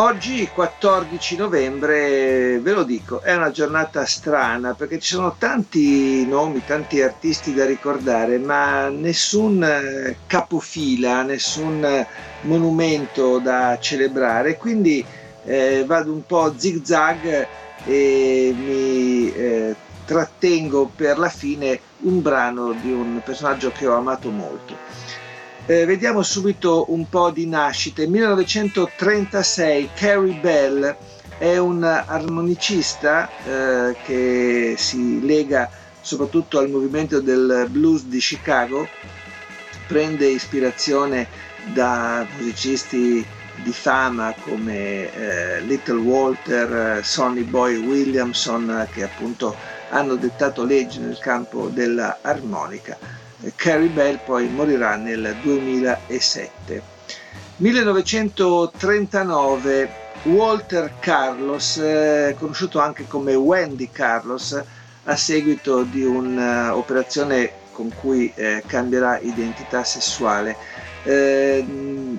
Oggi 14 novembre, ve lo dico, è una giornata strana perché ci sono tanti nomi, tanti artisti da ricordare, ma nessun eh, capofila, nessun eh, monumento da celebrare, quindi eh, vado un po' zig zag e mi eh, trattengo per la fine un brano di un personaggio che ho amato molto. Eh, vediamo subito un po' di nascite. 1936 Carrie Bell è un armonicista eh, che si lega soprattutto al movimento del blues di Chicago, prende ispirazione da musicisti di fama come eh, Little Walter, Sonny Boy Williamson che appunto hanno dettato legge nel campo dell'armonica. Carrie Bell poi morirà nel 2007. 1939 Walter Carlos, eh, conosciuto anche come Wendy Carlos, a seguito di un'operazione con cui eh, cambierà identità sessuale. Eh,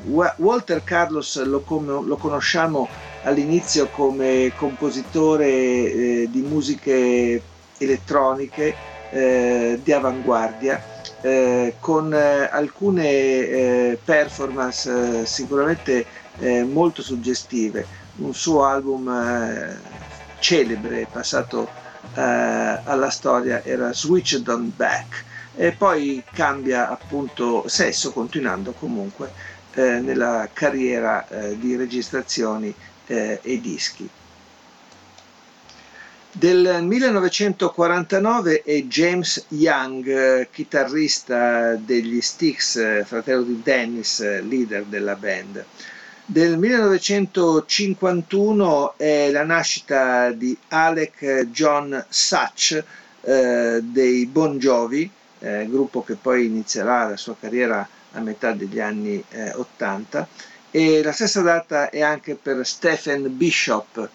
Walter Carlos lo, conosciamo all'inizio come compositore di musiche elettroniche di avanguardia eh, con eh, alcune eh, performance eh, sicuramente eh, molto suggestive. Un suo album celebre passato alla storia era Switched on Back e poi cambia appunto sesso continuando comunque nella carriera di registrazioni e dischi. Del 1949 è James Young, chitarrista degli Styx, fratello di Dennis, leader della band. Del 1951 è la nascita di Alec John Such eh, dei Bon Jovi, eh, gruppo che poi inizierà la sua carriera a metà degli anni eh, 80 e la stessa data è anche per Stephen Bishop,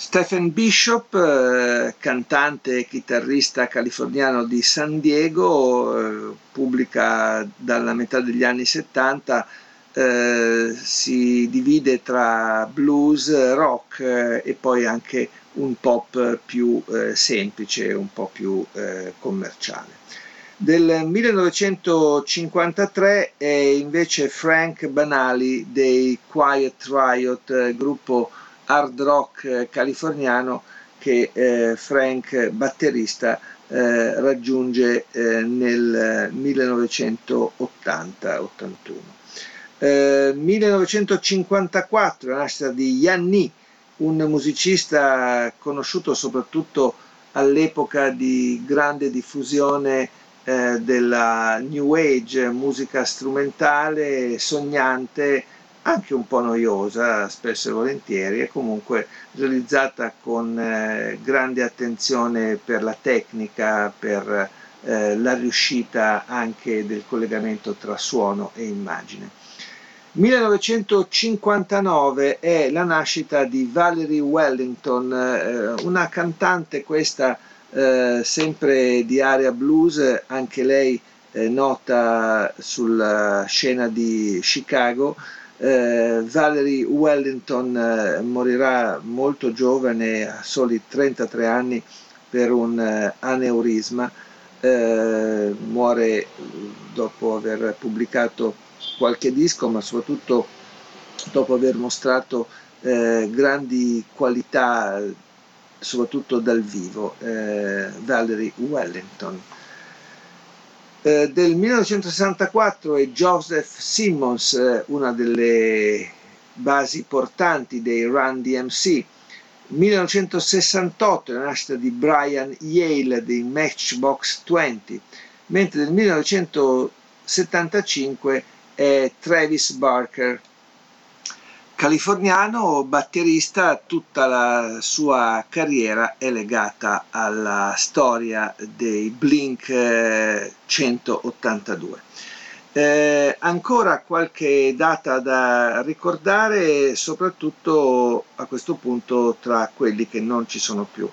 Stephen Bishop, eh, cantante e chitarrista californiano di San Diego, eh, pubblica dalla metà degli anni 70, eh, si divide tra blues, rock eh, e poi anche un pop più semplice, un po' più commerciale. Del 1953 è invece Frank Banali dei Quiet Riot, gruppo hard rock eh, californiano che eh, Frank, batterista, eh, raggiunge eh, nel 1980-81. Eh, 1954 la nascita di Yanni, un musicista conosciuto soprattutto all'epoca di grande diffusione eh, della New Age, musica strumentale, sognante, anche un po' noiosa spesso e volentieri e comunque realizzata con eh, grande attenzione per la tecnica, per eh, la riuscita anche del collegamento tra suono e immagine. 1959 è la nascita di Valerie Wellington, eh, una cantante questa sempre di area blues, anche lei nota sulla scena di Chicago, eh, Valerie Wellington eh, morirà molto giovane, a soli 33 anni, per un eh, aneurisma. Eh, muore dopo aver pubblicato qualche disco, ma soprattutto dopo aver mostrato eh, grandi qualità, soprattutto dal vivo. Eh, Valerie Wellington. Eh, del 1964 è Joseph Simmons, eh, una delle basi portanti dei Run DMC. 1968 è la nascita di Brian Yale dei Matchbox 20, mentre nel 1975 è Travis Barker. Californiano, batterista, tutta la sua carriera è legata alla storia dei Blink 182. Eh, eh, ancora qualche data da ricordare, soprattutto a questo punto tra quelli che non ci sono più.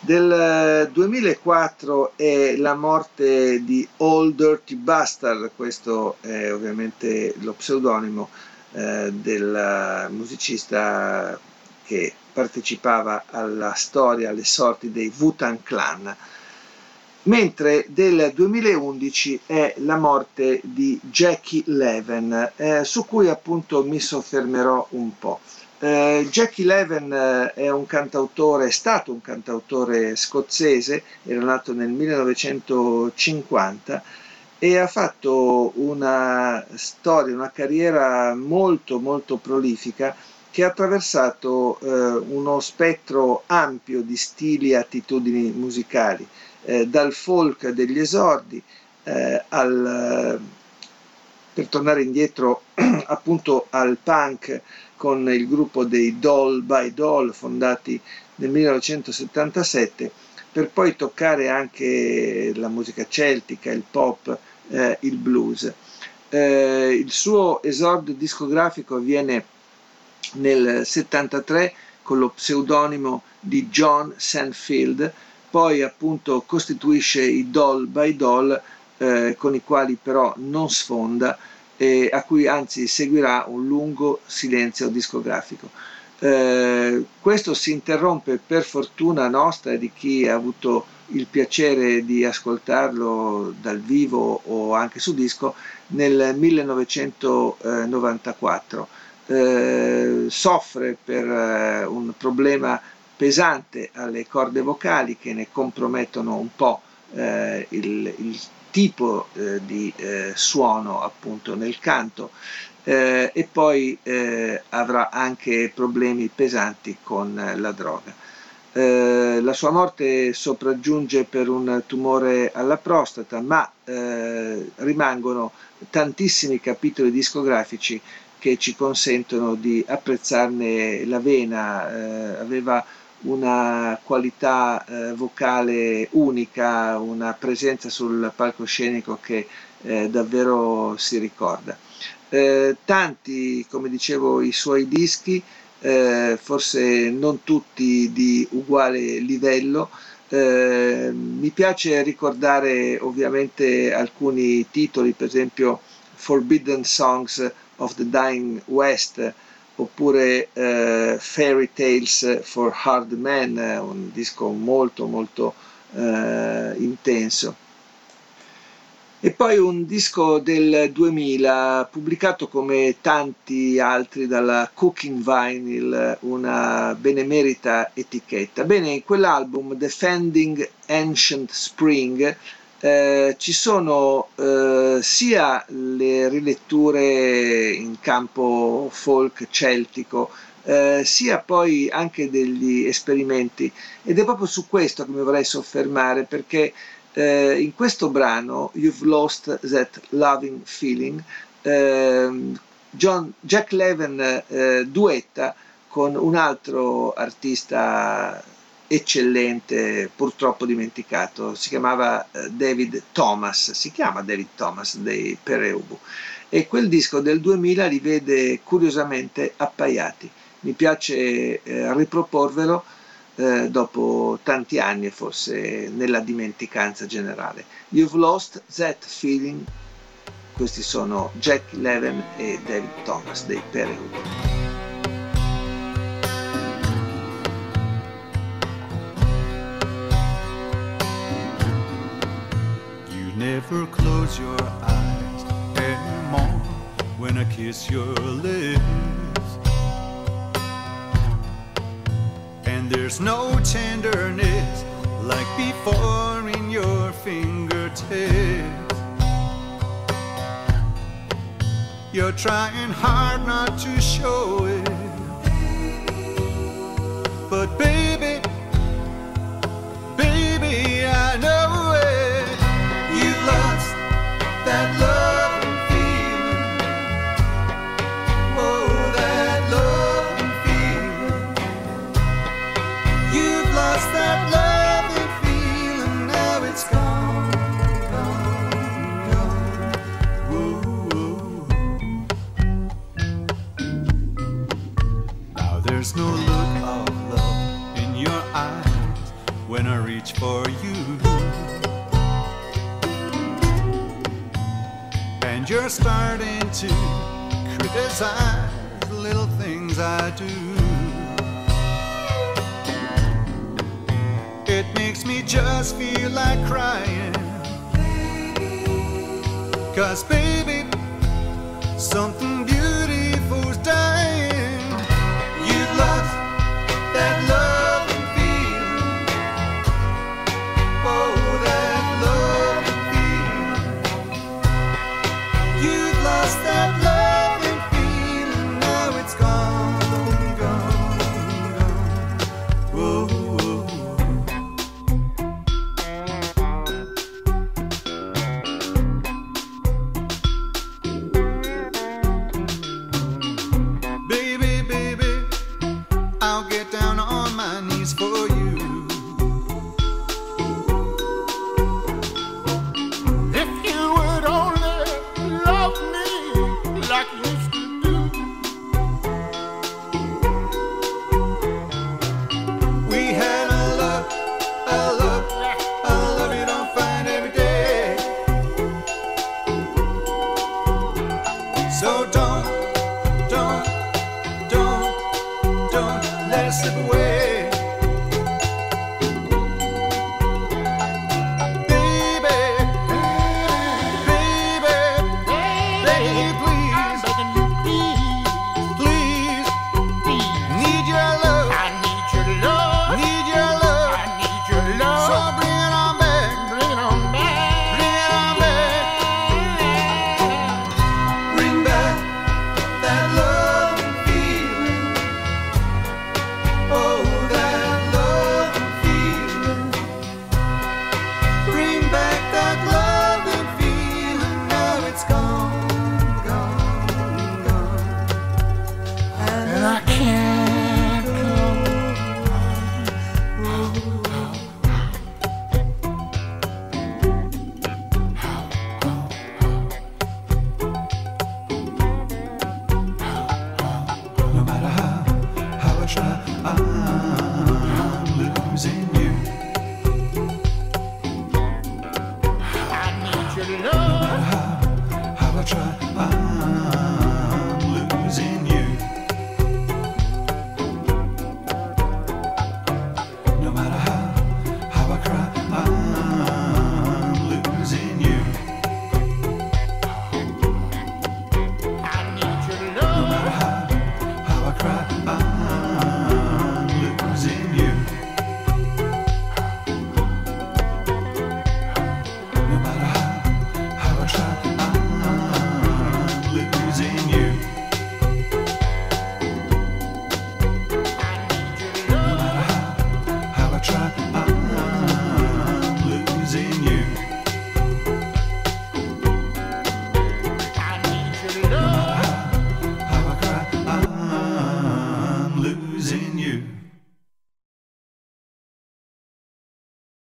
Del 2004 è la morte di Old Dirty Bastard, questo è ovviamente lo pseudonimo eh, del musicista che partecipava alla storia, alle sorti dei Wutan Clan. Mentre del 2011 è la morte di Jackie Leven, eh, su cui appunto mi soffermerò un po'. Eh, Jackie Leven eh, è un cantautore, è stato un cantautore scozzese, era nato nel 1950 e ha fatto una storia, una carriera molto molto prolifica che ha attraversato eh, uno spettro ampio di stili e attitudini musicali, eh, dal folk degli esordi eh, al, per tornare indietro appunto al punk con il gruppo dei Doll by Doll fondati nel 1977 per poi toccare anche la musica celtica, il pop, eh, il blues. Eh, il suo esordio discografico avviene nel 73 con lo pseudonimo di John Sandfield, poi appunto costituisce i Doll by Doll eh, con i quali però non sfonda e a cui anzi seguirà un lungo silenzio discografico. Eh, questo si interrompe per fortuna nostra e di chi ha avuto il piacere di ascoltarlo dal vivo o anche su disco nel 1994. Eh, soffre per eh, un problema pesante alle corde vocali che ne compromettono un po' eh, il, il, tipo eh, di eh, suono appunto nel canto eh, e poi avrà anche problemi pesanti con la droga. Eh, la sua morte sopraggiunge per un tumore alla prostata, ma eh, rimangono tantissimi capitoli discografici che ci consentono di apprezzarne la vena. aveva una qualità eh, vocale unica, una presenza sul palcoscenico che eh, davvero si ricorda. Eh, tanti, come dicevo, i suoi dischi, eh, forse non tutti di uguale livello. Eh, mi piace ricordare ovviamente alcuni titoli, per esempio Forbidden Songs of the Dying West, oppure eh, Fairy Tales for Hard Men, un disco molto molto eh, intenso. E poi un disco del 2000 pubblicato come tanti altri dalla Cooking Vinyl, una benemerita etichetta. Bene, in quell'album Defending Ancient Spring eh, ci sono eh, sia le riletture in campo folk celtico, eh, sia poi anche degli esperimenti ed è proprio su questo che mi vorrei soffermare perché eh, in questo brano You've Lost That Loving Feeling ehm, John, Jack Leven eh, duetta con un altro artista eccellente, purtroppo dimenticato, si chiamava eh, David Thomas, si chiama David Thomas dei Pereubu e quel disco del 2000 li vede curiosamente appaiati. Mi piace eh, riproporvelo eh, dopo tanti anni e forse nella dimenticanza generale. You've Lost That Feeling, questi sono Jack Leven e David Thomas dei Pereubu. never close your eyes anymore when I kiss your lips. There's no tenderness like before in your fingertips. You're trying hard not to show it. you're starting to criticize the little things I do. It makes me just feel like crying. Cause, baby, something beautiful's dying. So don't, don't, don't, don't let it slip away.